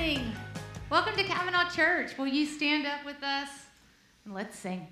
morning. Welcome to Cavanaugh Church. Will you stand up with us and let's sing?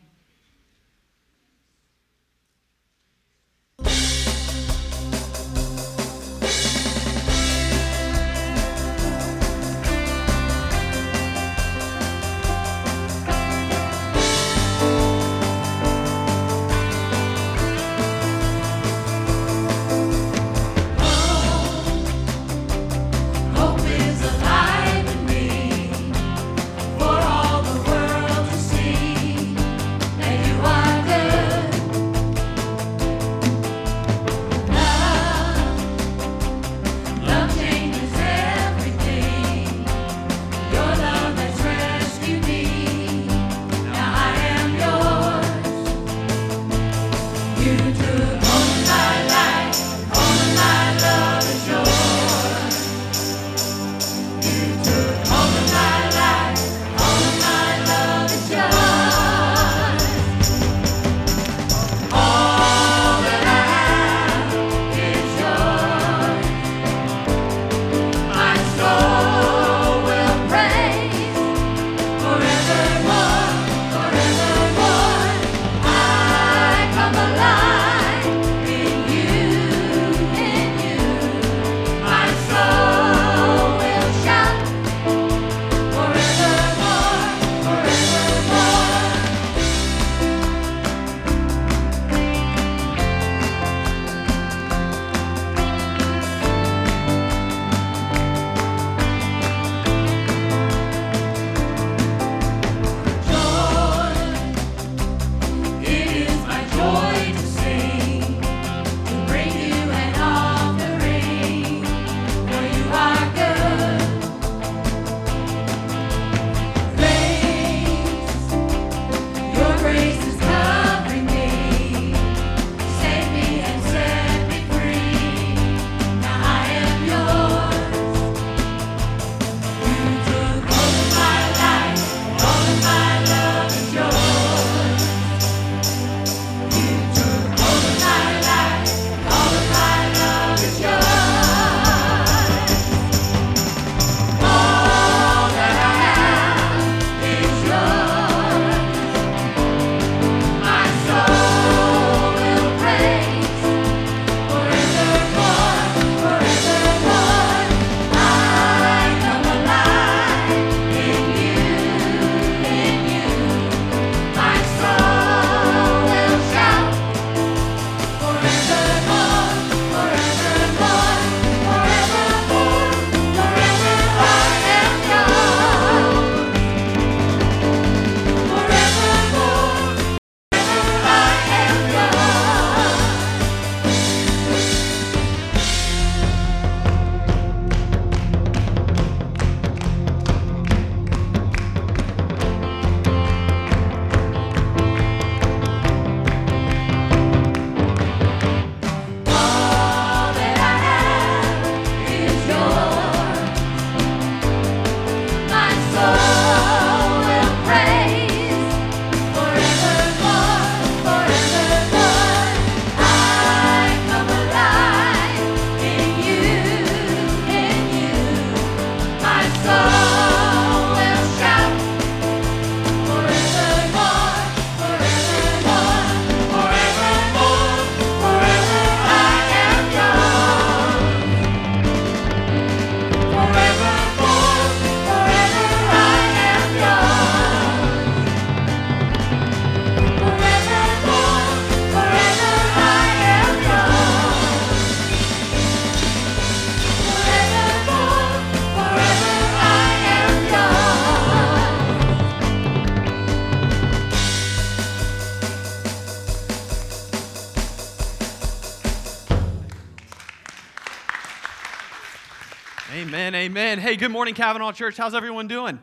Amen. Hey, good morning, Cavanaugh Church. How's everyone doing?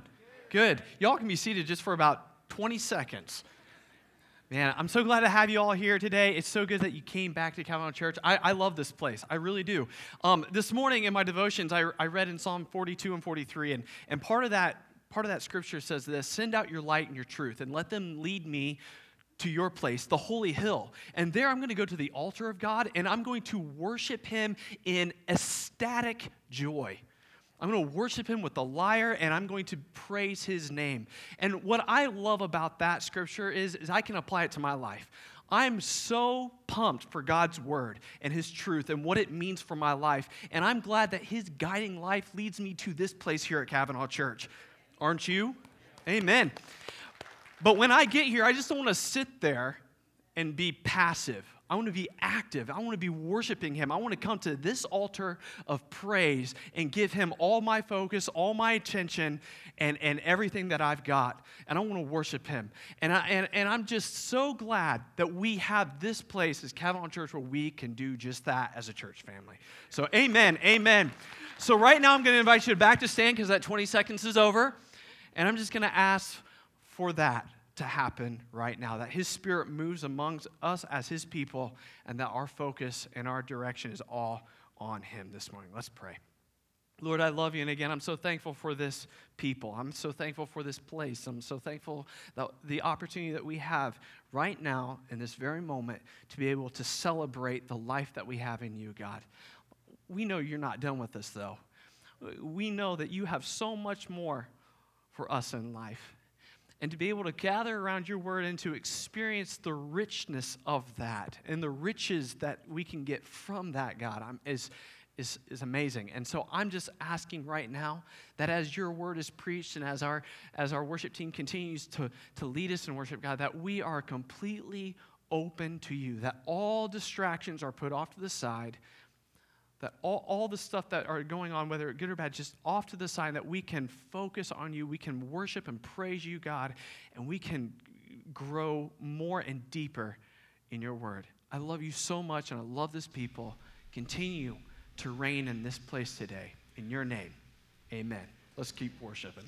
Good. Y'all can be seated just for about 20 seconds. Man, I'm so glad to have you all here today. It's so good that you came back to Cavanaugh Church. I, I love this place. I really do. Um, this morning in my devotions, I, I read in Psalm 42 and 43, and, and part of that part of that scripture says this: "Send out your light and your truth, and let them lead me to your place, the holy hill. And there I'm going to go to the altar of God and I'm going to worship him in ecstatic joy. I'm going to worship him with the lyre and I'm going to praise his name. And what I love about that scripture is, is I can apply it to my life. I'm so pumped for God's word and his truth and what it means for my life. And I'm glad that his guiding life leads me to this place here at Cavanaugh Church. Aren't you? Amen. But when I get here, I just don't want to sit there and be passive. I want to be active. I want to be worshiping Him. I want to come to this altar of praise and give Him all my focus, all my attention, and, and everything that I've got. And I want to worship Him. And, I, and, and I'm just so glad that we have this place as Cavanaugh Church where we can do just that as a church family. So, amen. Amen. So, right now, I'm going to invite you back to stand because that 20 seconds is over. And I'm just going to ask for that to happen right now, that His Spirit moves amongst us as His people, and that our focus and our direction is all on Him this morning. Let's pray. Lord, I love you. And again, I'm so thankful for this people. I'm so thankful for this place. I'm so thankful that the opportunity that we have right now in this very moment to be able to celebrate the life that we have in you, God. We know you're not done with us, though. We know that you have so much more for us in life and to be able to gather around your word and to experience the richness of that and the riches that we can get from that, God, I'm, is, is, is amazing. And so I'm just asking right now that as your word is preached and as our, as our worship team continues to, to lead us in worship, God, that we are completely open to you, that all distractions are put off to the side that all, all the stuff that are going on, whether good or bad, just off to the side, that we can focus on you, we can worship and praise you, God, and we can grow more and deeper in your word. I love you so much, and I love this people. Continue to reign in this place today. In your name, amen. Let's keep worshiping.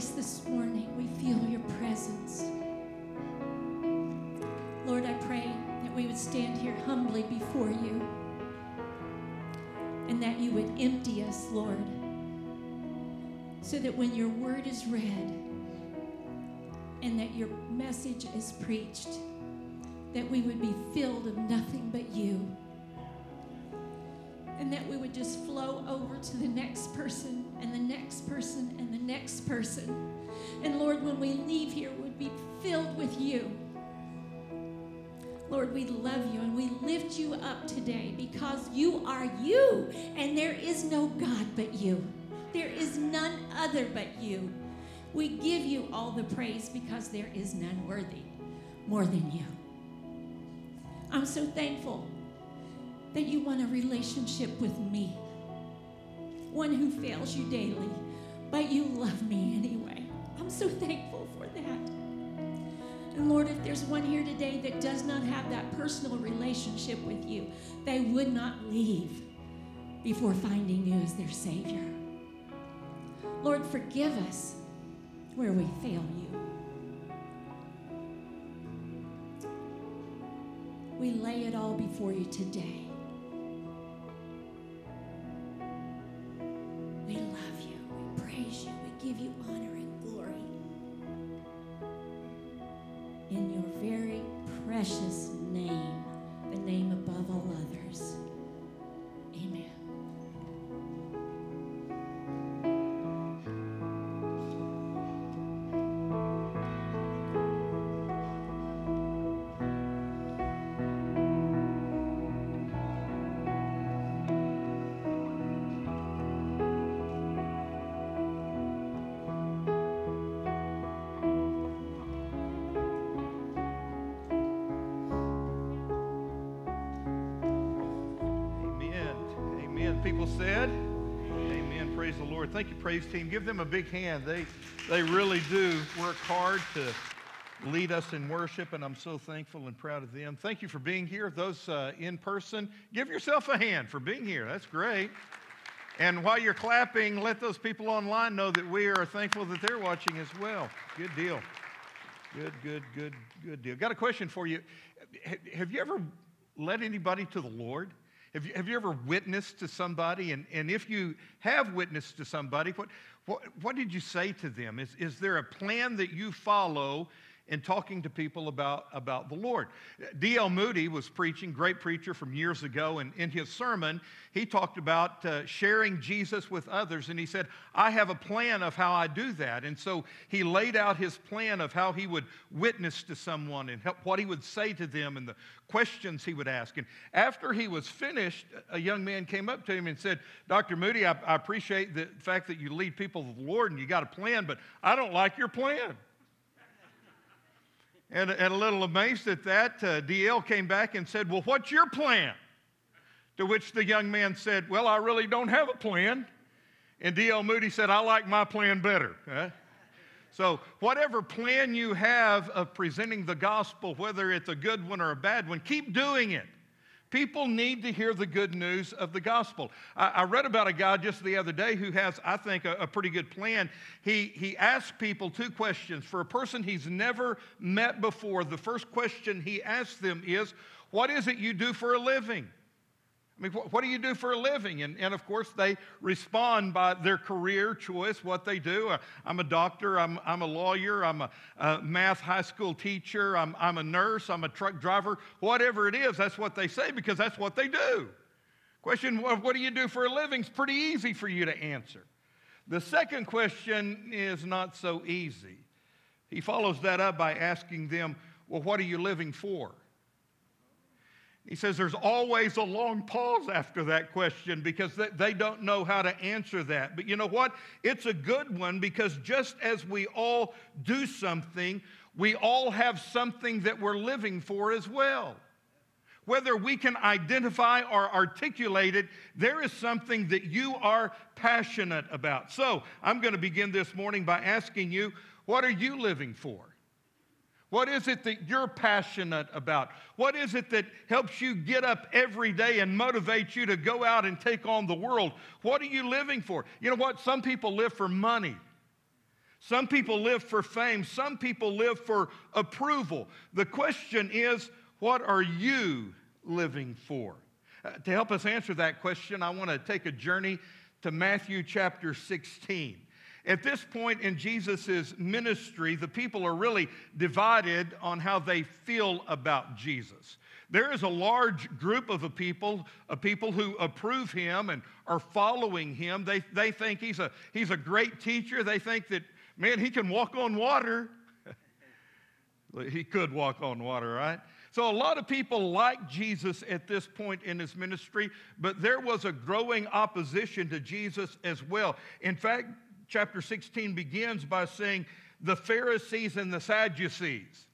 Place this morning, we feel your presence. Lord, I pray that we would stand here humbly before you and that you would empty us, Lord, so that when your word is read, and that your message is preached, that we would be filled of nothing but you. And that we would just flow over to the next person and the next person and the next person. And Lord, when we leave here, we'd be filled with you. Lord, we love you and we lift you up today because you are you and there is no God but you. There is none other but you. We give you all the praise because there is none worthy more than you. I'm so thankful that you want a relationship with me, one who fails you daily, but you love me anyway. I'm so thankful for that. And Lord, if there's one here today that does not have that personal relationship with you, they would not leave before finding you as their Savior. Lord, forgive us where we fail you. We lay it all before you today. People said, Amen. Praise the Lord. Thank you, praise team. Give them a big hand. They they really do work hard to lead us in worship, and I'm so thankful and proud of them. Thank you for being here. Those uh, in person, give yourself a hand for being here. That's great. And while you're clapping, let those people online know that we are thankful that they're watching as well. Good deal. Good, good, good, good deal. Got a question for you. Have you ever led anybody to the Lord? Have you, have you ever witnessed to somebody? And, and if you have witnessed to somebody, what, what, what did you say to them? Is, is there a plan that you follow in talking to people about, about the Lord? D.L. Moody was preaching, great preacher from years ago, and in his sermon, he talked about uh, sharing Jesus with others, and he said, I have a plan of how I do that. And so he laid out his plan of how he would witness to someone and help, what he would say to them and the questions he would ask. And after he was finished, a young man came up to him and said, Dr. Moody, I, I appreciate the fact that you lead people to the Lord and you got a plan, but I don't like your plan. And, and a little amazed at that, uh, DL came back and said, Well, what's your plan? To which the young man said, Well, I really don't have a plan. And D.L. Moody said, I like my plan better. Huh? So, whatever plan you have of presenting the gospel, whether it's a good one or a bad one, keep doing it. People need to hear the good news of the gospel. I, I read about a guy just the other day who has, I think, a, a pretty good plan. He, he asked people two questions. For a person he's never met before, the first question he asked them is, What is it you do for a living? I mean, what, what, do you do for a living? And, and of course, they respond by their career choice, what they do. Uh, I'm a doctor, I'm, I'm a lawyer, I'm a, a math high school teacher, I'm, I'm a nurse, I'm a truck driver, whatever it is, that's what they say because that's what they do. Question of what do you do for a living is pretty easy for you to answer. The second question is not so easy. He follows that up by asking them, Well, what are you living for? He says there's always a long pause after that question because they don't know how to answer that. But you know what? It's a good one because just as we all do something, we all have something that we're living for as well. Whether we can identify or articulate it, there is something that you are passionate about. So I'm going to begin this morning by asking you, what are you living for? What is it that you're passionate about? What is it that helps you get up every day and motivates you to go out and take on the world? What are you living for? You know what? Some people live for money. Some people live for fame. Some people live for approval. The question is, what are you living for? Uh, to help us answer that question, I want to take a journey to Matthew chapter 16. At this point in Jesus' ministry, the people are really divided on how they feel about Jesus. There is a large group of a people, of people who approve him and are following him. They, they think he's a, he's a great teacher. They think that, man, he can walk on water. he could walk on water, right? So, a lot of people like Jesus at this point in his ministry, but there was a growing opposition to Jesus as well. In fact, chapter 16 begins by saying the Pharisees and the Sadducees.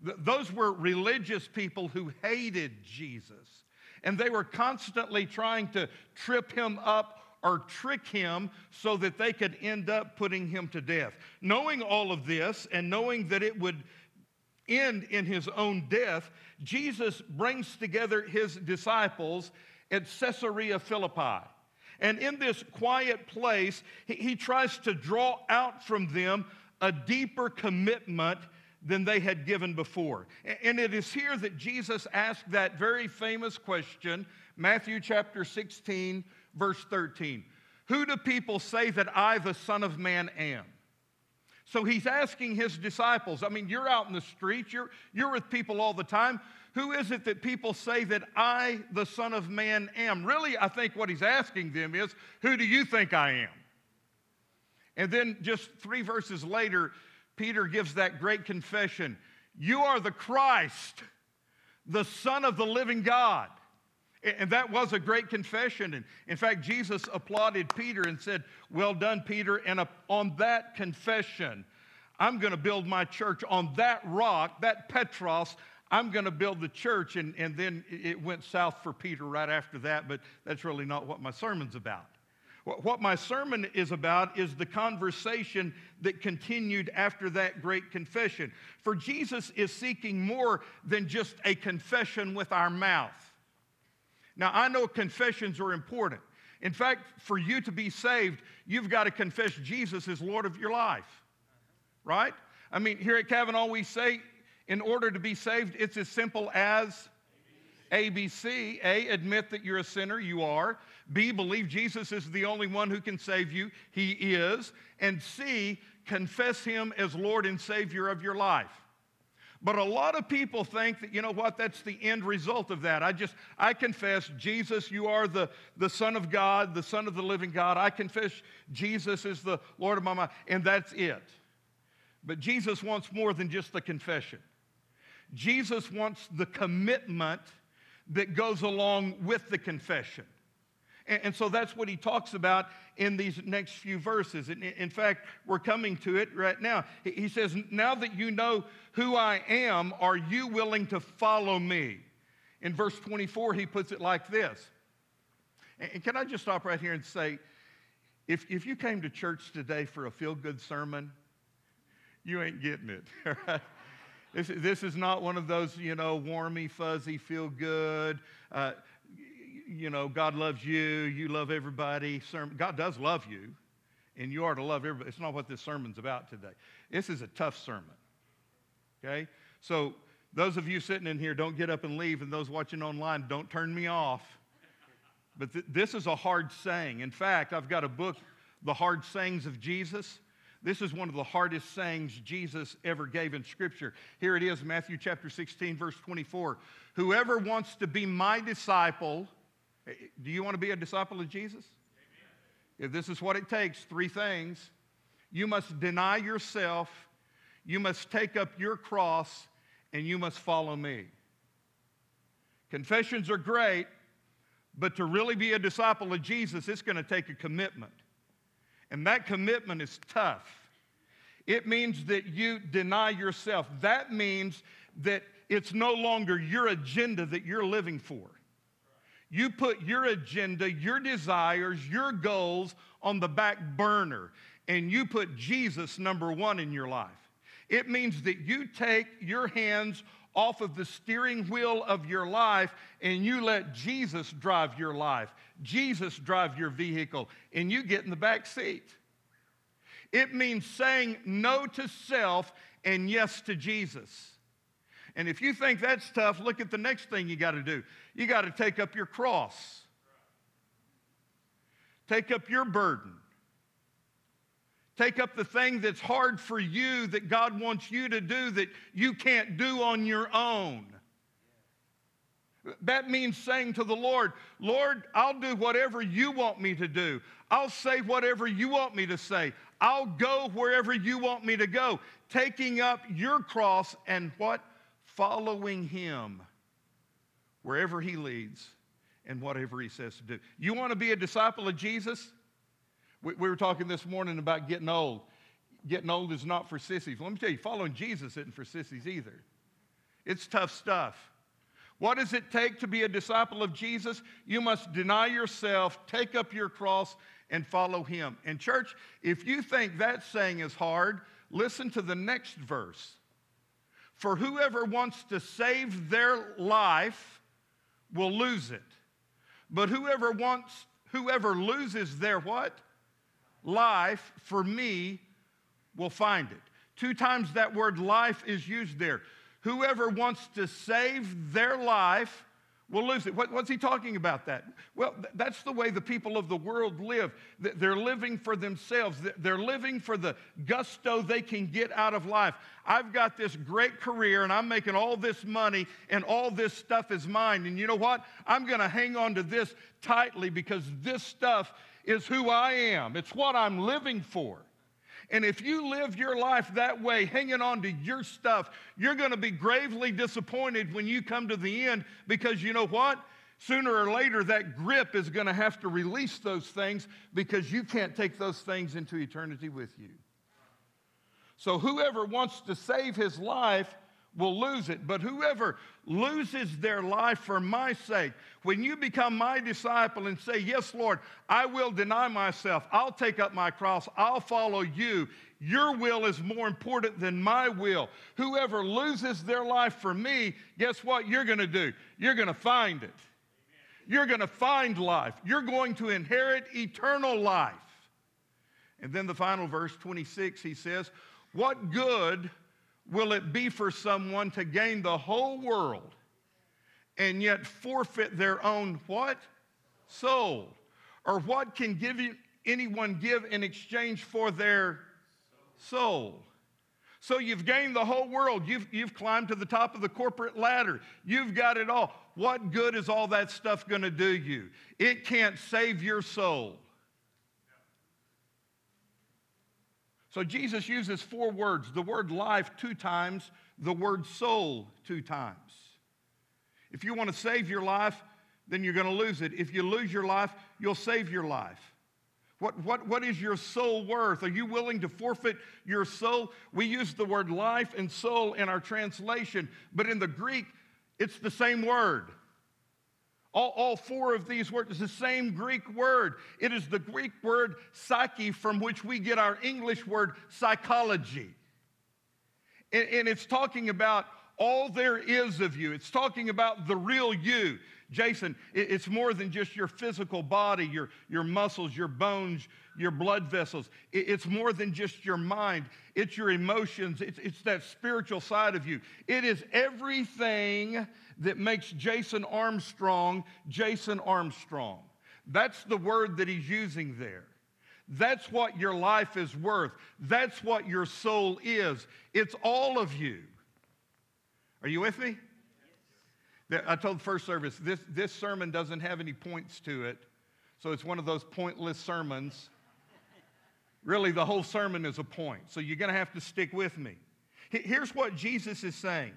those were religious people who hated Jesus. And they were constantly trying to trip him up or trick him so that they could end up putting him to death. Knowing all of this and knowing that it would end in his own death, Jesus brings together his disciples at Caesarea Philippi. And in this quiet place, he, he tries to draw out from them a deeper commitment than they had given before. And it is here that Jesus asked that very famous question, Matthew chapter 16, verse 13. Who do people say that I, the Son of Man, am? So he's asking his disciples. I mean, you're out in the street, you're, you're with people all the time. Who is it that people say that I, the Son of Man, am? Really, I think what he's asking them is, Who do you think I am? And then just three verses later, Peter gives that great confession You are the Christ, the Son of the living God. And that was a great confession. And in fact, Jesus applauded Peter and said, Well done, Peter. And on that confession, I'm going to build my church on that rock, that Petros, I'm going to build the church. And, and then it went south for Peter right after that, but that's really not what my sermon's about. What my sermon is about is the conversation that continued after that great confession. For Jesus is seeking more than just a confession with our mouth. Now, I know confessions are important. In fact, for you to be saved, you've got to confess Jesus as Lord of your life, right? I mean, here at Cavanaugh, we say in order to be saved, it's as simple as ABC. A, admit that you're a sinner, you are. B, believe Jesus is the only one who can save you, he is. And C, confess him as Lord and Savior of your life. But a lot of people think that, you know what, that's the end result of that. I just, I confess, Jesus, you are the, the Son of God, the Son of the living God. I confess Jesus is the Lord of my mind, and that's it. But Jesus wants more than just the confession. Jesus wants the commitment that goes along with the confession. And, and so that's what he talks about in these next few verses. And in, fact, we're coming to it right now. He, says, Now that you know who I am, are you willing to follow me? In verse 24, he puts it like this. And, can I just stop right here and say, if, if you came to church today for a feel good sermon, you ain't getting it. This, this is not one of those, you know, warmy, fuzzy, feel good, uh, you know, God loves you, you love everybody. Sermon. God does love you, and you are to love everybody. It's not what this sermon's about today. This is a tough sermon, okay? So, those of you sitting in here, don't get up and leave, and those watching online, don't turn me off. But th- this is a hard saying. In fact, I've got a book, The Hard Sayings of Jesus. This is one of the hardest sayings Jesus ever gave in Scripture. Here it is, Matthew chapter 16, verse 24. Whoever wants to be my disciple, eh, do you want to be a disciple of Jesus? Amen. If this is what it takes, three things. You must deny yourself, you must take up your cross, and you must follow me. Confessions are great, but to really be a disciple of Jesus, it's going to take a commitment. And that commitment is tough. It means that you deny yourself. That means that it's no longer your agenda that you're living for. You put your agenda, your desires, your goals on the back burner, and you put Jesus number one in your life. It means that you take your hands off of the steering wheel of your life and you let Jesus drive your life, Jesus drive your vehicle, and you get in the back seat. It means saying no to self and yes to Jesus. And if you think that's tough, look at the next thing you got to do. You got to take up your cross, take up your burden. Take up the thing that's hard for you that God wants you to do that you can't do on your own. That means saying to the Lord, Lord, I'll do whatever you want me to do. I'll say whatever you want me to say. I'll go wherever you want me to go. Taking up your cross and what? Following him wherever he leads and whatever he says to do. You want to be a disciple of Jesus? We, we were talking this morning about getting old. Getting old is not for sissies. Let me tell you, following Jesus isn't for sissies either. It's tough stuff. What does it take to be a disciple of Jesus? You must deny yourself, take up your cross, and follow him. And, church, if you think that saying is hard, listen to the next verse. For whoever wants to save their life will lose it. But whoever wants, whoever loses their what? Life for me will find it. Two times that word life is used there. Whoever wants to save their life will lose it. What, what's he talking about that? Well, th- that's the way the people of the world live. Th- They're living for themselves, Th- they're living for the gusto they can get out of life. I've got this great career and I'm making all this money and all this stuff is mine. And you know what? I'm going to hang on to this tightly because this stuff is who I am, it's what I'm living for. And if you live your life that way, hanging on to your stuff, you're going to be gravely disappointed when you come to the end because you know what? Sooner or later, that grip is going to have to release those things because you can't take those things into eternity with you. So, whoever wants to save his life will lose it. But whoever loses their life for my sake, when you become my disciple and say, Yes, Lord, I will deny myself, I'll take up my cross, I'll follow you. Your will is more important than my will. Whoever loses their life for me, guess what you're going to do? You're going to find it. You're going to find life. You're going to inherit eternal life. And then the final verse, 26, he says, What good will it be for someone to gain the whole world and yet forfeit their own what? Soul. Or what can give you, anyone give in exchange for their soul? So you've gained the whole world. You've, you've climbed to the top of the corporate ladder. You've got it all. What good is all that stuff going to do you? It can't save your soul. So Jesus uses four words the word life two times, the word soul two times. If you want to save your life, then you're going to lose it. If you lose your life, you'll save your life. What, what, what is your soul worth? Are you willing to forfeit your soul? We use the word life and soul in our translation, but in the Greek, it's the same word. All, all four of these words is the same Greek word. It is the Greek word psyche from which we get our English word psychology. And, and it's talking about all there is of you, it's talking about the real you. Jason, it's more than just your physical body, your, your muscles, your bones, your blood vessels. It's more than just your mind, it's your emotions, it's, it's that spiritual side of you. It is everything that makes Jason Armstrong Jason Armstrong. That's the word that he's using there. That's what your life is worth. That's what your soul is. It's all of you. Are you with me? I told the first service, this, this sermon doesn't have any points to it, so it's one of those pointless sermons. really, the whole sermon is a point, so you're going to have to stick with me. Here's what Jesus is saying.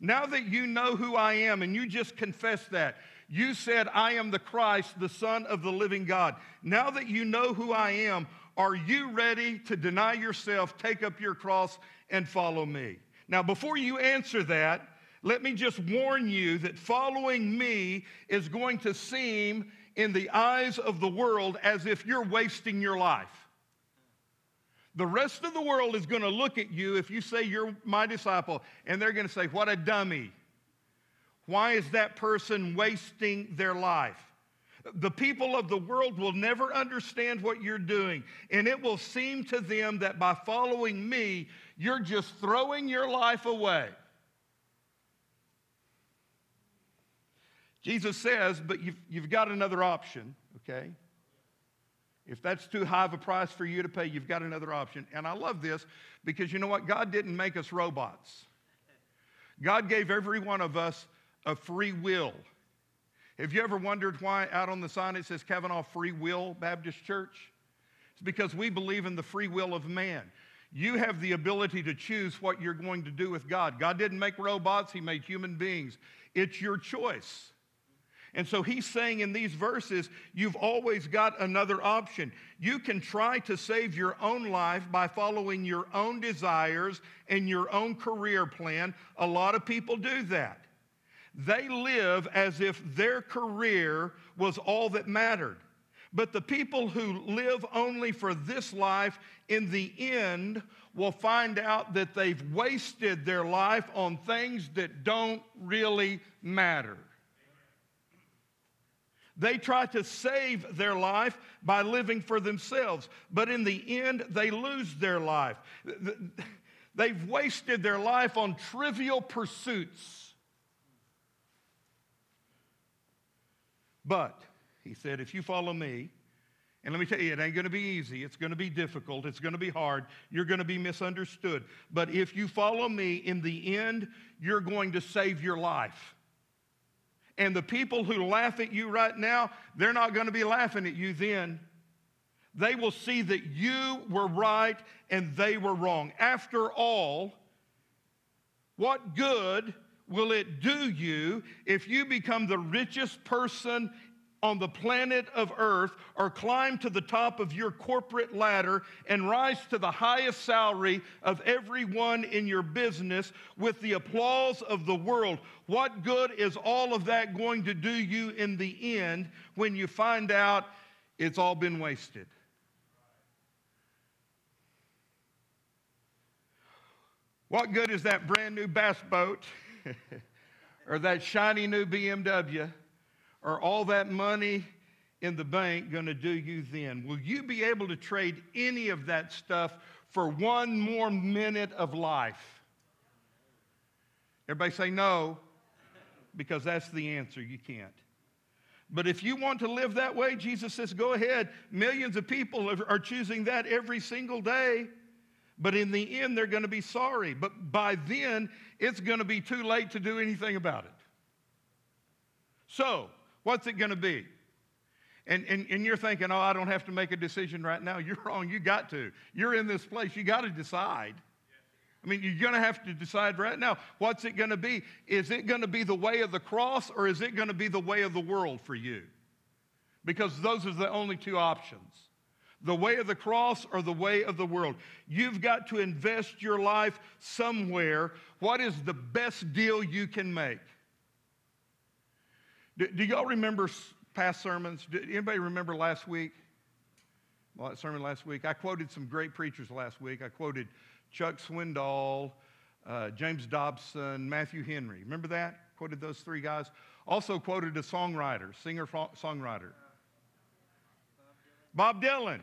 Now that you know who I am, and you just confessed that, you said, I am the Christ, the Son of the living God. Now that you know who I am, are you ready to deny yourself, take up your cross, and follow me? Now, before you answer that, let me just warn you that following me is going to seem in the eyes of the world as if you're wasting your life. The rest of the world is going to look at you if you say you're my disciple, and they're going to say, What a dummy. Why is that person wasting their life? The people of the world will never understand what you're doing, and it will seem to them that by following me, you're just throwing your life away. Jesus says, but you've, you've got another option, okay? If that's too high of a price for you to pay, you've got another option. And I love this because you know what? God didn't make us robots. God gave every one of us a free will. Have you ever wondered why out on the sign it says Cavanaugh Free Will Baptist Church? It's because we believe in the free will of man. You have the ability to choose what you're going to do with God. God didn't make robots, He made human beings. It's your choice. And so he's saying in these verses, you've always got another option. You can try to save your own life by following your own desires and your own career plan. A lot of people do that. They live as if their career was all that mattered. But the people who live only for this life, in the end, will find out that they've wasted their life on things that don't really matter. They try to save their life by living for themselves, but in the end, they lose their life. They've wasted their life on trivial pursuits. But, he said, if you follow me, and let me tell you, it ain't going to be easy. It's going to be difficult. It's going to be hard. You're going to be misunderstood. But if you follow me, in the end, you're going to save your life. And the people who laugh at you right now, they're not going to be laughing at you then. They will see that you were right and they were wrong. After all, what good will it do you if you become the richest person on the planet of earth or climb to the top of your corporate ladder and rise to the highest salary of everyone in your business with the applause of the world. What good is all of that going to do you in the end when you find out it's all been wasted? What good is that brand new bass boat or that shiny new BMW? Or all that money in the bank going to do you then? Will you be able to trade any of that stuff for one more minute of life? Everybody say no, because that's the answer. You can't. But if you want to live that way, Jesus says, go ahead. Millions of people are choosing that every single day. But in the end, they're going to be sorry. But by then, it's going to be too late to do anything about it. So, What's it going to be? And, and, and you're thinking, oh, I don't have to make a decision right now. You're wrong. You got to. You're in this place. You got to decide. I mean, you're going to have to decide right now what's it going to be? Is it going to be the way of the cross or is it going to be the way of the world for you? Because those are the only two options the way of the cross or the way of the world. You've got to invest your life somewhere. What is the best deal you can make? Do, do y'all remember past sermons? Do anybody remember last week? Well, that sermon last week. I quoted some great preachers last week. I quoted Chuck Swindoll, uh, James Dobson, Matthew Henry. Remember that? Quoted those three guys. Also quoted a songwriter, singer songwriter. Bob Dylan.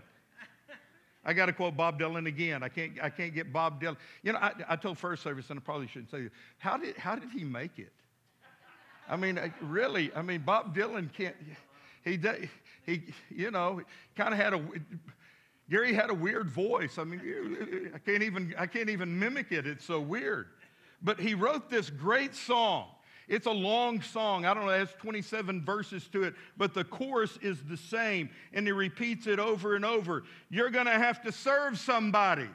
I got to quote Bob Dylan again. I can't, I can't get Bob Dylan. You know, I, I told first service, and I probably shouldn't say this. How did, how did he make it? I mean, uh, really, I mean, Bob Dylan can't, he, he you know, kind of had a, Gary had a weird voice. I mean, I can't even, I can't even mimic it. It's so weird. But he wrote this great song. It's a long song. I don't know, it has 27 verses to it, but the chorus is the same, and he repeats it over and over. You're going to have to serve somebody.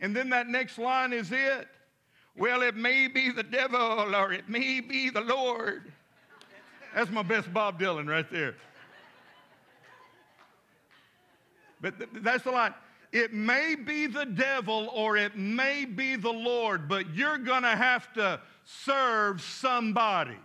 And then that next line is it. Well, it may be the devil or it may be the Lord. That's my best Bob Dylan right there. But th- that's the line. It may be the devil or it may be the Lord, but you're going to have to serve somebody.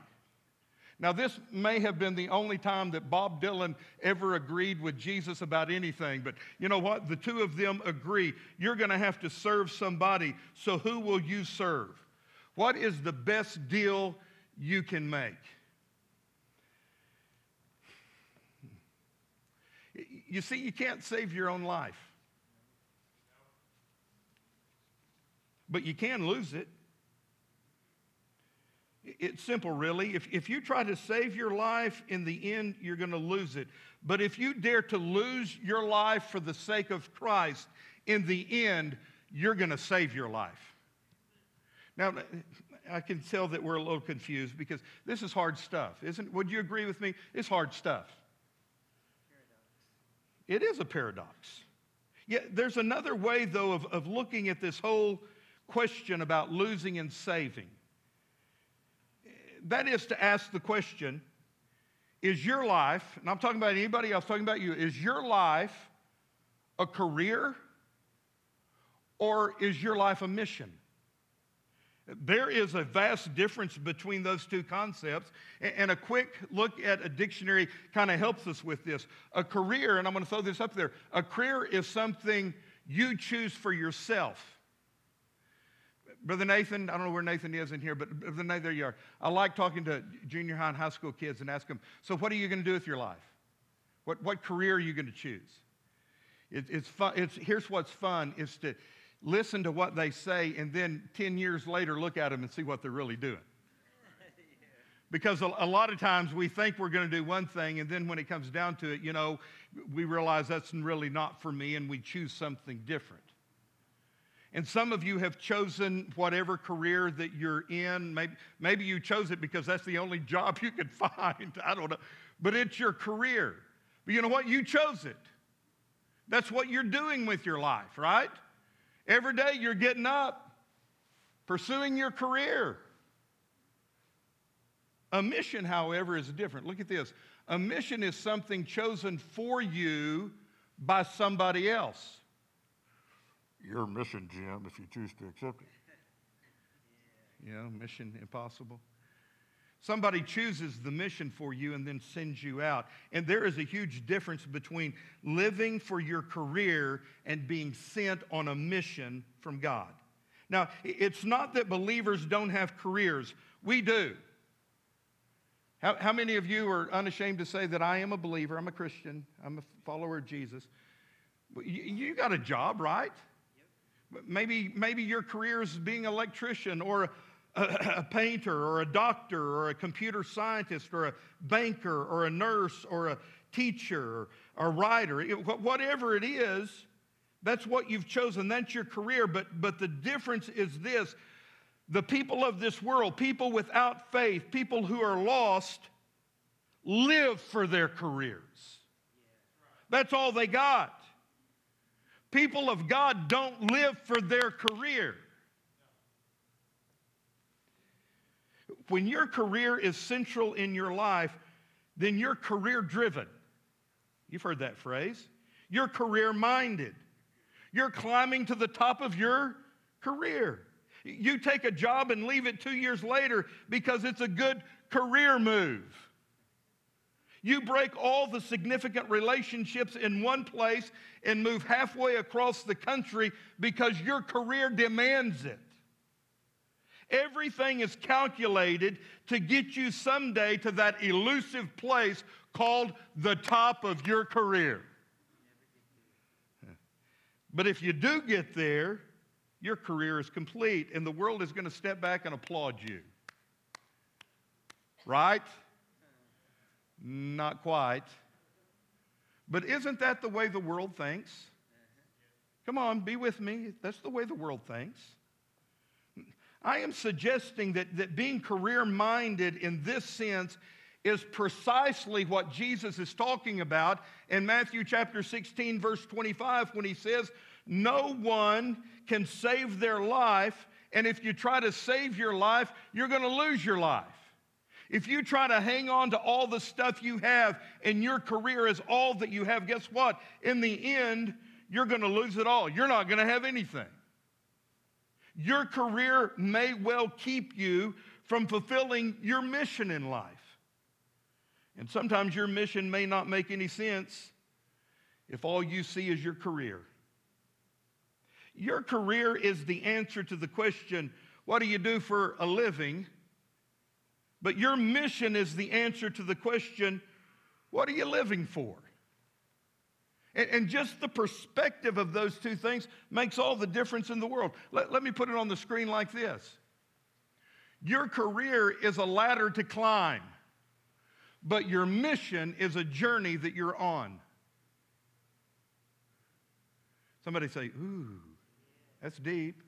Now, this may have been the only time that Bob Dylan ever agreed with Jesus about anything, but you know what? The two of them agree. You're going to have to serve somebody, so who will you serve? What is the best deal you can make? You see, you can't save your own life, but you can lose it. It's simple, really. If, if you try to save your life, in the end, you're going to lose it. But if you dare to lose your life for the sake of Christ, in the end, you're going to save your life. Now, I can tell that we're a little confused because this is hard stuff, isn't? Would you agree with me? It's hard stuff. It is a paradox. Yeah, there's another way, though, of, of looking at this whole question about losing and saving. That is to ask the question Is your life, and I'm talking about anybody else, talking about you, is your life a career or is your life a mission? There is a vast difference between those two concepts, and a quick look at a dictionary kind of helps us with this. A career, and I'm going to throw this up there, a career is something you choose for yourself. Brother Nathan, I don't know where Nathan is in here, but Brother Nathan, there you are. I like talking to junior high and high school kids and ask them, so what are you going to do with your life? What, what career are you going to choose? It, it's fun. It's, here's what's fun is to listen to what they say and then 10 years later look at them and see what they're really doing. Because a, a lot of times we think we're going to do one thing, and then when it comes down to it, you know, we realize that's really not for me, and we choose something different. And some of you have chosen whatever career that you're in. Maybe, maybe you chose it because that's the only job you could find. I don't know. But it's your career. But you know what? You chose it. That's what you're doing with your life, right? Every day you're getting up, pursuing your career. A mission, however, is different. Look at this. A mission is something chosen for you by somebody else. Your mission, Jim, if you choose to accept it. You know, mission impossible. Somebody chooses the mission for you and then sends you out. And there is a huge difference between living for your career and being sent on a mission from God. Now, it's not that believers don't have careers, we do. How, how many of you are unashamed to say that I am a believer? I'm a Christian, I'm a follower of Jesus. You, you got a job, right? Maybe, maybe your career is being an electrician or a, a, painter or a doctor or a computer scientist or a banker or a nurse or a teacher or a writer. It, whatever it is, that's what you've chosen. That's your career. But, but the difference is this the people of this world, people without faith, people who are lost, live for their careers. That's all they got. People of God don't live for their career. When your career is central in your life, then you're career driven. You've heard that phrase. You're career minded. You're climbing to the top of your career. You take a job and leave it two years later because it's a good career move. You break all the significant relationships in one place and move halfway across the country because your career demands it. Everything is calculated to get you someday to that elusive place called the top of your career. But if you do get there, your career is complete and the world is going to step back and applaud you. Right? Not quite. But isn't that the way the world thinks? Come on, be with me. That's the way the world thinks. I am suggesting that, that being career minded in this sense is precisely what Jesus is talking about in Matthew chapter 16, verse 25, when he says, No one can save their life, and if you try to save your life, you're going to lose your life. If you try to hang on to all the stuff you have and your career is all that you have, guess what? In the end, you're going to lose it all. You're not going to have anything. Your career may well keep you from fulfilling your mission in life. And sometimes your mission may not make any sense if all you see is your career. Your career is the answer to the question, what do you do for a living? But your mission is the answer to the question, what are you living for? And, and, just the perspective of those two things makes all the difference in the world. Let, let me put it on the screen like this Your career is a ladder to climb, but your mission is a journey that you're on. Somebody say, Ooh, that's deep.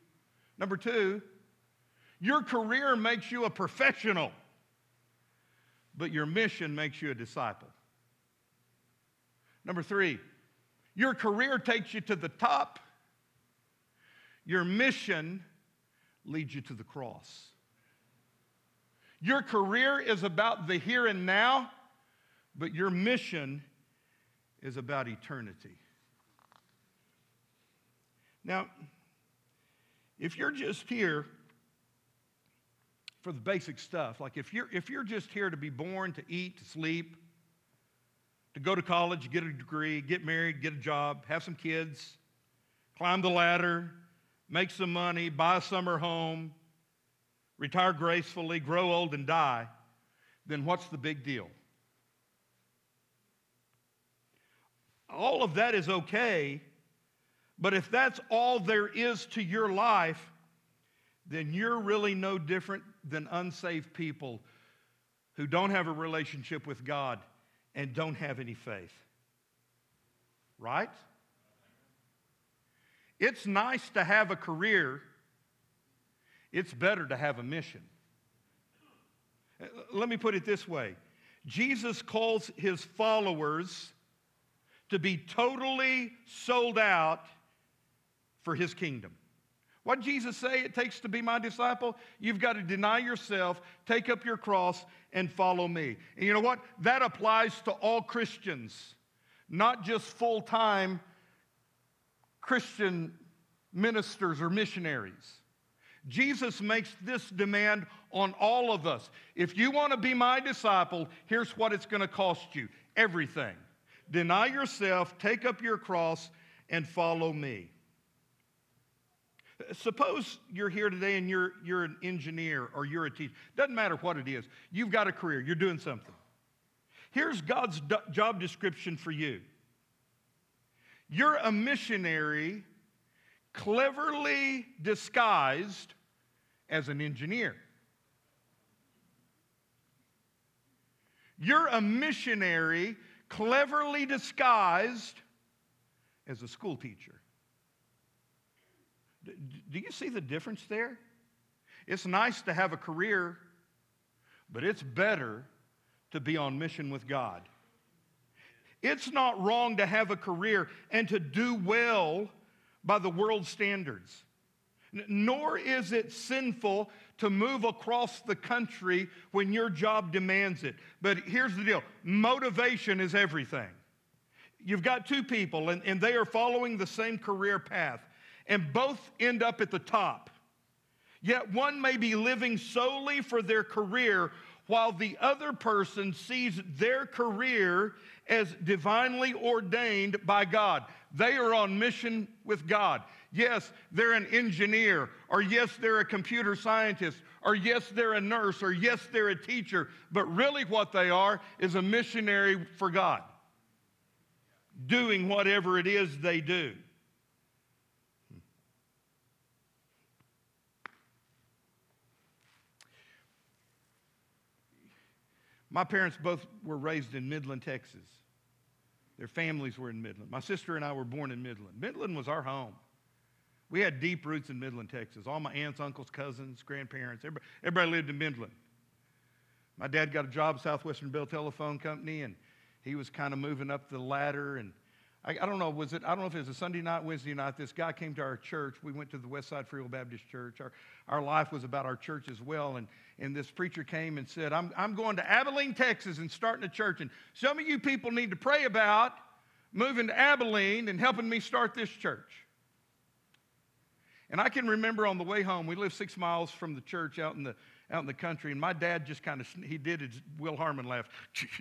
Number two, your career makes you a professional but your mission makes you a disciple. Number three, your career takes you to the top, your mission leads you to the cross. Your career is about the here and now, but your mission is about eternity. Now, if you're just here for the basic stuff. Like if you're, if you're just here to be born, to eat, to sleep, to go to college, get a degree, get married, get a job, have some kids, climb the ladder, make some money, buy a summer home, retire gracefully, grow old, and die, then what's the big deal? All of that is okay, but if that's all there is to your life, then you're really no different than unsaved people who don't have a relationship with God and don't have any faith. Right? It's nice to have a career, it's better to have a mission. Let me put it this way Jesus calls his followers to be totally sold out for his kingdom. What Jesus say it takes to be my disciple? You've got to deny yourself, take up your cross, and follow me. And you know what? That applies to all Christians, not just full time Christian ministers or missionaries. Jesus makes this demand on all of us. If you want to be my disciple, here's what it's going to cost you everything. Deny yourself, take up your cross, and follow me. Suppose you're here today and you're, you're an engineer or you're a teacher. Doesn't matter what it is. You've got a career, you're doing something. Here's God's do- job description for you you're a missionary cleverly disguised as an engineer. You're a missionary cleverly disguised as a school teacher. Do you see the difference there? It's nice to have a career, but it's better to be on mission with God. It's not wrong to have a career and to do well by the world's standards. Nor is it sinful to move across the country when your job demands it. But here's the deal motivation is everything. You've got two people, and, and they are following the same career path, and both end up at the top. Yet one may be living solely for their career, while the other person sees their career as divinely ordained by God. They are on mission with God. Yes, they're an engineer, or yes, they're a computer scientist, or yes, they're a nurse, or yes, they're a teacher, but really what they are is a missionary for God, doing whatever it is they do. My parents both were raised in Midland, Texas. Their families were in Midland. My sister and I were born in Midland. Midland was our home. We had deep roots in Midland, Texas. All my aunts, uncles, cousins, grandparents, everybody, everybody lived in Midland. My dad got a job at Southwestern Bell Telephone Company, and he was kind of moving up the ladder. And I, I, don't know, was it? I don't know if it was a Sunday night, Wednesday night. This guy came to our church. We went to the West Side Free Will Baptist Church. Our, our life was about our church as well. And, and this preacher came and said, I'm, I'm going to Abilene, Texas, and starting a church. And some of you people need to pray about moving to Abilene and helping me start this church. And I can remember on the way home, we lived six miles from the church out in the, out in the country, and my dad just kind of, he did his Will Harmon laugh.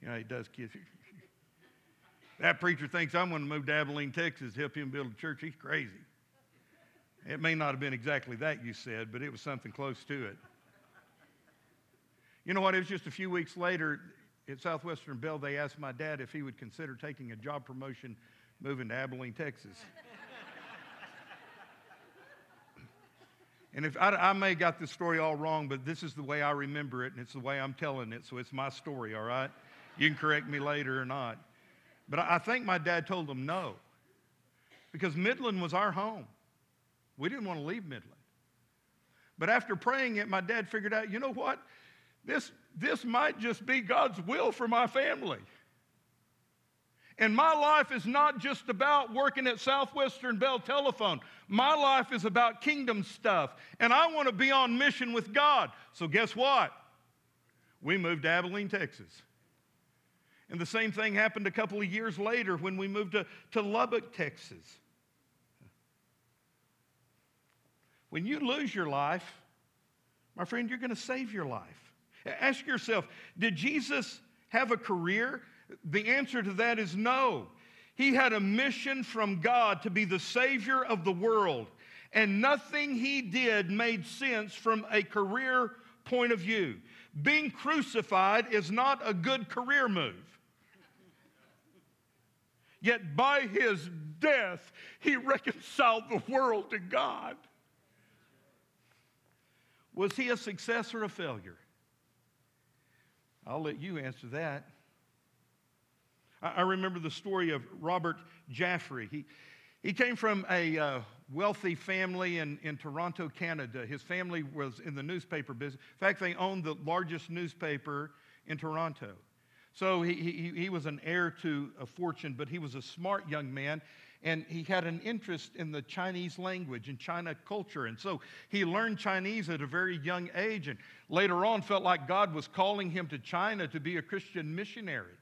you know, he does kids. That preacher thinks I'm going to move to Abilene, Texas, help him build a church. He's crazy. It may not have been exactly that you said, but it was something close to it. You know what? It was just a few weeks later at Southwestern Bell, they asked my dad if he would consider taking a job promotion moving to Abilene, Texas. And if I, I, may have got this story all wrong, but this is the way I remember it, and it's the way I'm telling it, so it's my story, all right? You can correct me later or not. But I, think my dad told them no, because Midland was our home. We didn't want to leave Midland. But after praying it, my dad figured out, you know what? This, this might just be God's will for my family. And my life is not just about working at Southwestern Bell Telephone. My life is about kingdom stuff. And I want to be on mission with God. So, guess what? We moved to Abilene, Texas. And the same thing happened a couple of years later when we moved to, to Lubbock, Texas. When you lose your life, my friend, you're going to save your life. Ask yourself did Jesus have a career? The answer to that is no. He had a mission from God to be the Savior of the world, and nothing he did made sense from a career point of view. Being crucified is not a good career move. Yet by his death, he reconciled the world to God. Was he a success or a failure? I'll let you answer that. I remember the story of Robert Jaffray. He, he came from a uh, wealthy family in, in Toronto, Canada. His family was in the newspaper business. In fact, they owned the largest newspaper in Toronto. So he, he, he was an heir to a fortune, but he was a smart young man, and he had an interest in the Chinese language and China culture. And so he learned Chinese at a very young age, and later on felt like God was calling him to China to be a Christian missionary.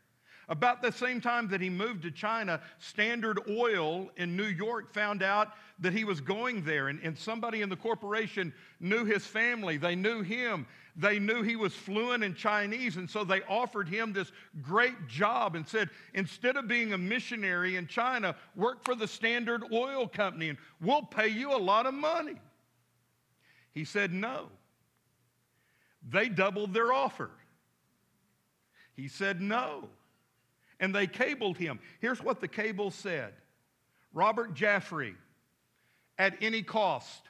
About the same time that he moved to China, Standard Oil in New York found out that he was going there, and, and somebody in the corporation knew his family. They knew him. They knew he was fluent in Chinese, and so they offered him this great job and said, instead of being a missionary in China, work for the Standard Oil Company, and we'll pay you a lot of money. He said, no. They doubled their offer. He said, no and they cabled him. Here's what the cable said Robert Jaffray, at any cost,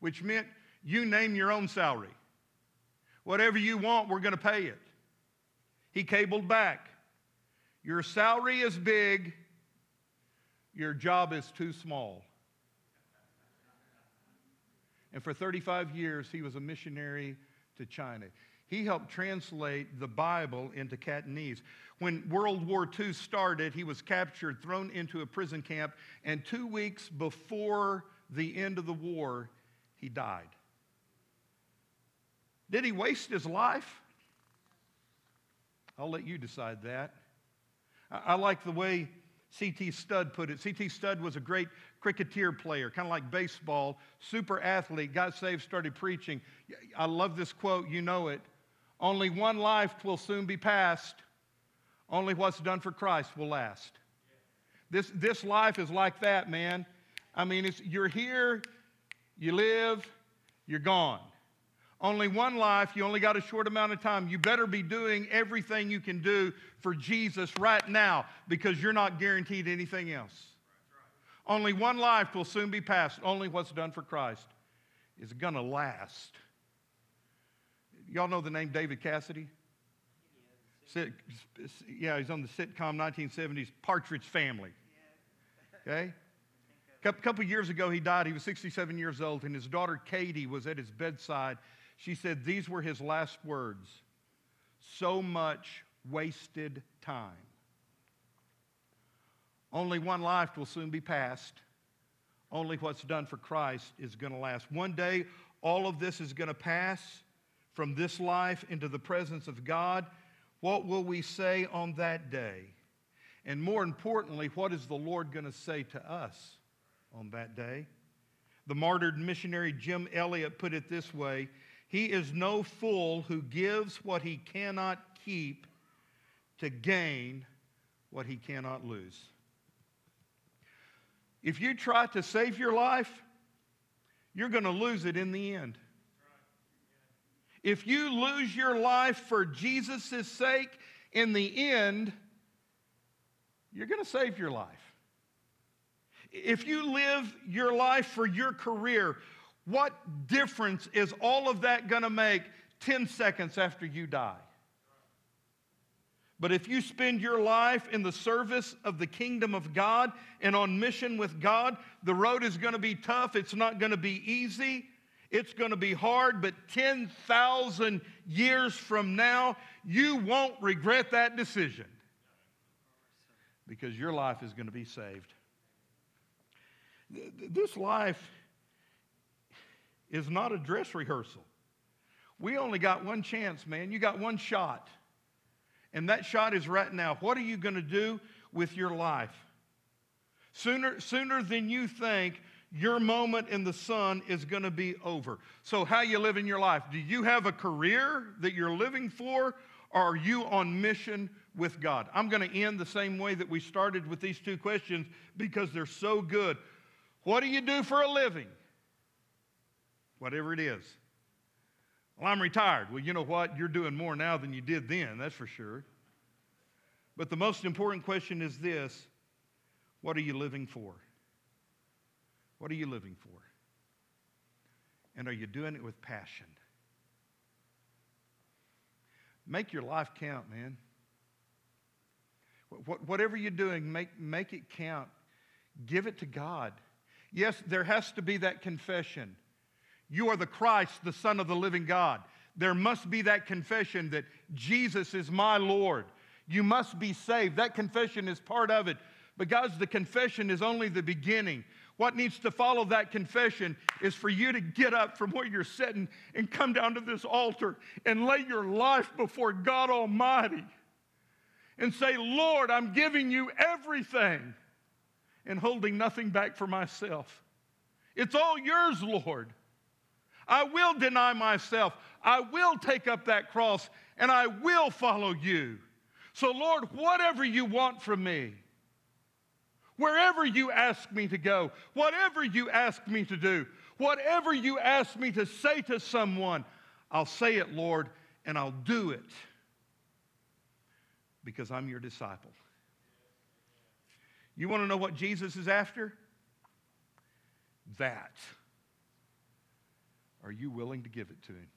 which meant you name your own salary. Whatever you want, we're going to pay it. He cabled back. Your salary is big, your job is too small. And for 35 years, he was a missionary to China. He helped translate the Bible into Cantonese. When World War II started, he was captured, thrown into a prison camp, and two weeks before the end of the war, he died. Did he waste his life? I'll let you decide that. I, I like the way C.T. Studd put it. C.T. Studd was a great cricketer player, kind of like baseball, super athlete, got saved, started preaching. I love this quote, you know it. Only one life will soon be passed. Only what's done for Christ will last. This, this life is like that, man. I mean, it's, you're here, you live, you're gone. Only one life, you only got a short amount of time. You better be doing everything you can do for Jesus right now because you're not guaranteed anything else. Only one life will soon be passed. Only what's done for Christ is going to last. Y'all know the name David Cassidy? Yeah, he's on the sitcom 1970s Partridge Family. Okay? A couple years ago, he died. He was 67 years old, and his daughter Katie was at his bedside. She said these were his last words so much wasted time. Only one life will soon be passed. Only what's done for Christ is going to last. One day, all of this is going to pass from this life into the presence of God. What will we say on that day? And more importantly, what is the Lord going to say to us on that day? The martyred missionary Jim Elliot put it this way He is no fool who gives what he cannot keep to gain what he cannot lose. If you try to save your life, you're going to lose it in the end. If you lose your life for Jesus' sake, in the end, you're going to save your life. If you live your life for your career, what difference is all of that going to make 10 seconds after you die? But if you spend your life in the service of the kingdom of God and on mission with God, the road is going to be tough. It's not going to be easy. It's going to be hard, but 10,000 years from now, you won't regret that decision because your life is going to be saved. This life is not a dress rehearsal. We only got one chance, man. You got one shot. And that shot is right now. What are you going to do with your life? Sooner, sooner than you think, your moment in the sun is going to be over. So, how you live in your life? Do you have a career that you're living for, or are you on mission with God? I'm going to end the same way that we started with these two questions because they're so good. What do you do for a living? Whatever it is. Well, I'm retired. Well, you know what? You're doing more now than you did then, that's for sure. But the most important question is this what are you living for? What are you living for? And are you doing it with passion? Make your life count, man. Whatever you're doing, make, make it count. Give it to God. Yes, there has to be that confession. You are the Christ, the Son of the living God. There must be that confession that Jesus is my Lord. You must be saved. That confession is part of it. But, guys, the confession is only the beginning. What needs to follow that confession is for you to get up from where you're sitting and come down to this altar and lay your life before God Almighty and say, Lord, I'm giving you everything and holding nothing back for myself. It's all yours, Lord. I will deny myself. I will take up that cross and I will follow you. So, Lord, whatever you want from me, wherever you ask me to go, whatever you ask me to do, whatever you ask me to say to someone, I'll say it, Lord, and I'll do it because I'm your disciple. You want to know what Jesus is after? That. Are you willing to give it to Him?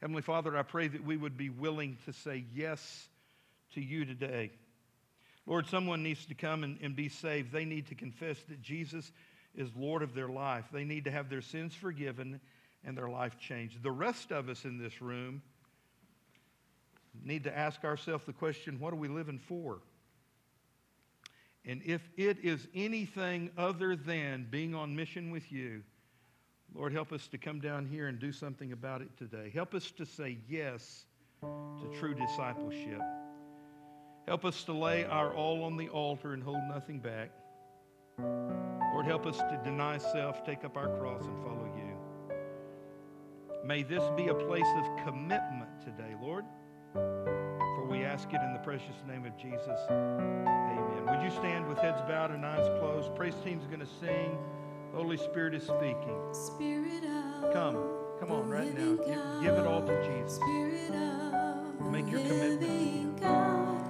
Heavenly Father, I pray that we would be willing to say yes to you today. Lord, someone needs to come and, and be saved. They need to confess that Jesus is Lord of their life. They need to have their sins forgiven and their life changed. The rest of us in this room, need to ask ourselves the question what are we living for? And if it is anything other than being on mission with you, Lord, help us to come down here and do something about it today. Help us to say yes to true discipleship. Help us to lay our all on the altar and hold nothing back. Lord, help us to deny self, take up our cross, and follow you. May this be a place of commitment today, Lord. For we ask it in the precious name of Jesus. Amen. Would you stand with heads bowed and eyes closed? Praise team's going to sing. Holy Spirit is speaking. Spirit of Come. Come on, right now. Give, give it all to Jesus. Make your commitment to living Him. God,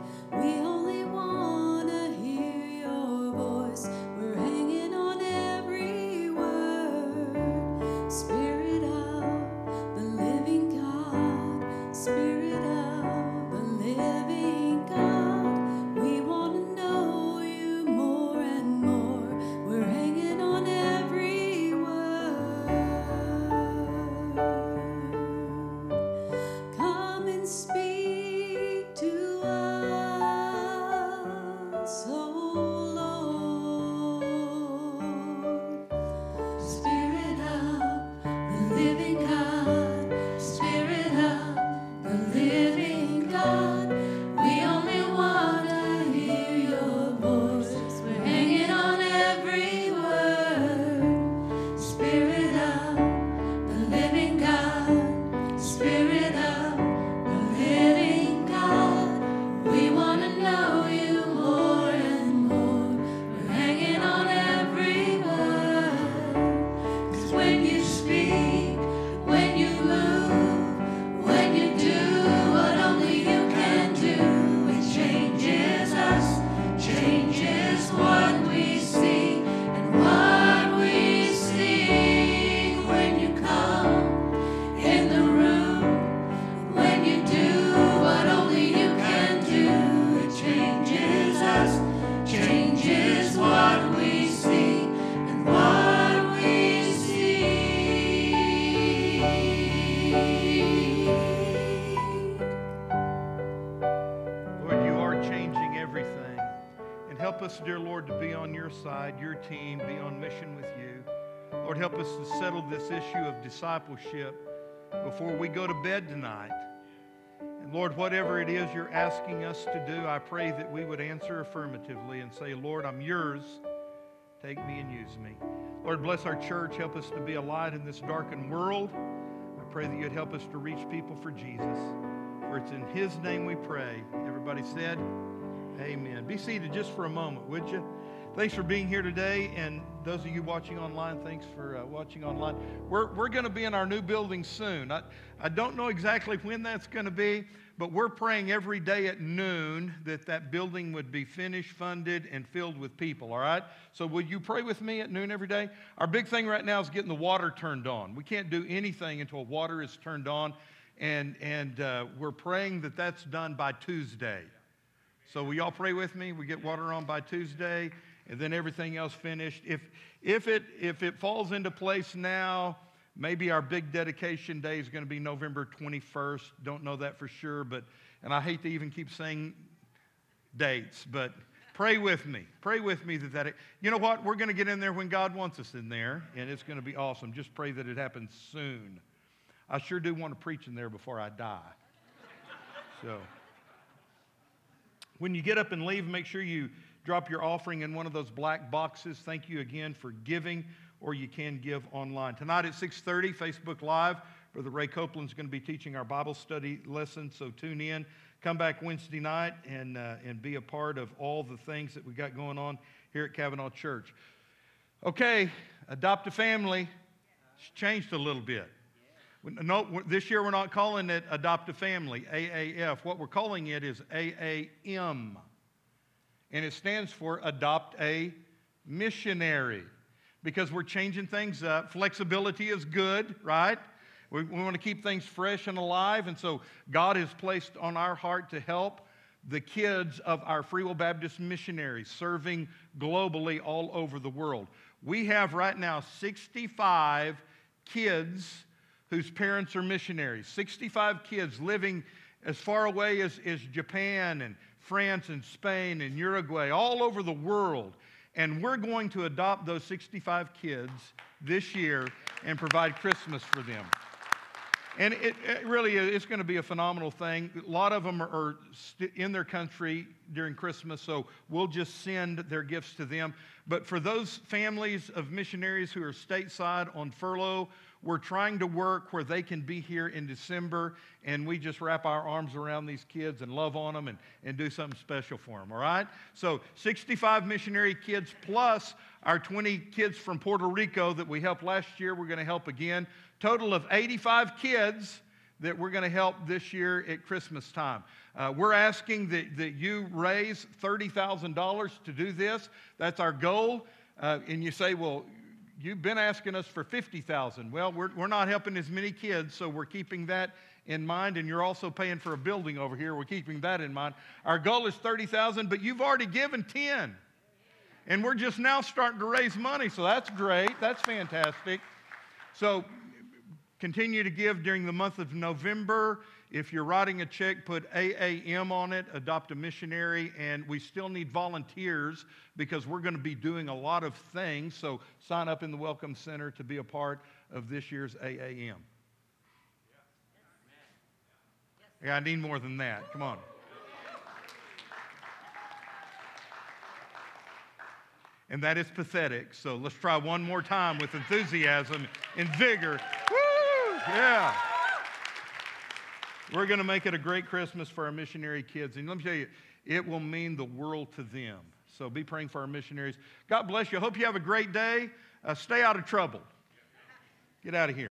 this issue of discipleship before we go to bed tonight. And Lord, whatever it is you're asking us to do, I pray that we would answer affirmatively and say, Lord, I'm yours. Take me and use me. Lord, bless our church. Help us to be a light in this darkened world. I pray that you'd help us to reach people for Jesus. For it's in his name we pray. Everybody said, Amen. Be seated just for a moment, would you? Thanks for being here today. And those of you watching online, thanks for uh, watching online. We're, we're going to be in our new building soon. I, I don't know exactly when that's going to be, but we're praying every day at noon that that building would be finished, funded, and filled with people, all right? So would you pray with me at noon every day? Our big thing right now is getting the water turned on. We can't do anything until water is turned on. And, and uh, we're praying that that's done by Tuesday. So will y'all pray with me? We get water on by Tuesday, and then everything else finished. If if it if it falls into place now, maybe our big dedication day is going to be November 21st. Don't know that for sure, but and I hate to even keep saying dates, but pray with me. Pray with me that that it, you know what? We're going to get in there when God wants us in there, and it's going to be awesome. Just pray that it happens soon. I sure do want to preach in there before I die. So. When you get up and leave, make sure you drop your offering in one of those black boxes. Thank you again for giving, or you can give online. Tonight at 6:30, Facebook Live, Brother Ray Copeland's going to be teaching our Bible study lesson. So tune in. Come back Wednesday night and uh, and be a part of all the things that we got going on here at Cavanaugh Church. Okay, adopt a family. It's changed a little bit. No, this year we're not calling it Adopt a Family, AAF. What we're calling it is AAM. And it stands for Adopt a Missionary because we're changing things up. Flexibility is good, right? We, we want to keep things fresh and alive. And so God has placed on our heart to help the kids of our Free Will Baptist missionaries serving globally all over the world. We have right now 65 kids whose parents are missionaries, 65 kids living as far away as, as Japan and France and Spain and Uruguay, all over the world. And we're going to adopt those 65 kids this year and provide Christmas for them. And it, it really is, going to be a phenomenal thing. A lot of them are, are st- in their country during Christmas, so we'll just send their gifts to them. But for those families of missionaries who are stateside on furlough, we're trying to work where they can be here in December, and we just wrap our arms around these kids and love on them and, and do something special for them, all right? So 65 missionary kids plus our 20 kids from Puerto Rico that we helped last year, we're going to help again. Total of 85 kids that we're going to help this year at Christmas time. Uh, we're asking that, that you raise $30,000 to do this. That's our goal. Uh, and you say, well, you've been asking us for 50,000. Well, we're, we're not helping as many kids, so we're keeping that in mind. And you're also paying for a building over here. We're keeping that in mind. Our goal is 30,000, but you've already given 10. And we're just now starting to raise money, so that's great. That's fantastic. So continue to give during the month of November. If you're writing a check, put AAM on it, adopt a missionary, and we still need volunteers because we're going to be doing a lot of things. So sign up in the Welcome Center to be a part of this year's AAM. Yeah, I need more than that. Come on. And that is pathetic. So let's try one more time with enthusiasm and vigor. Woo! Yeah. We're going to make it a great Christmas for our missionary kids. And let me tell you, it will mean the world to them. So be praying for our missionaries. God bless you. I hope you have a great day. Uh, stay out of trouble. Get out of here.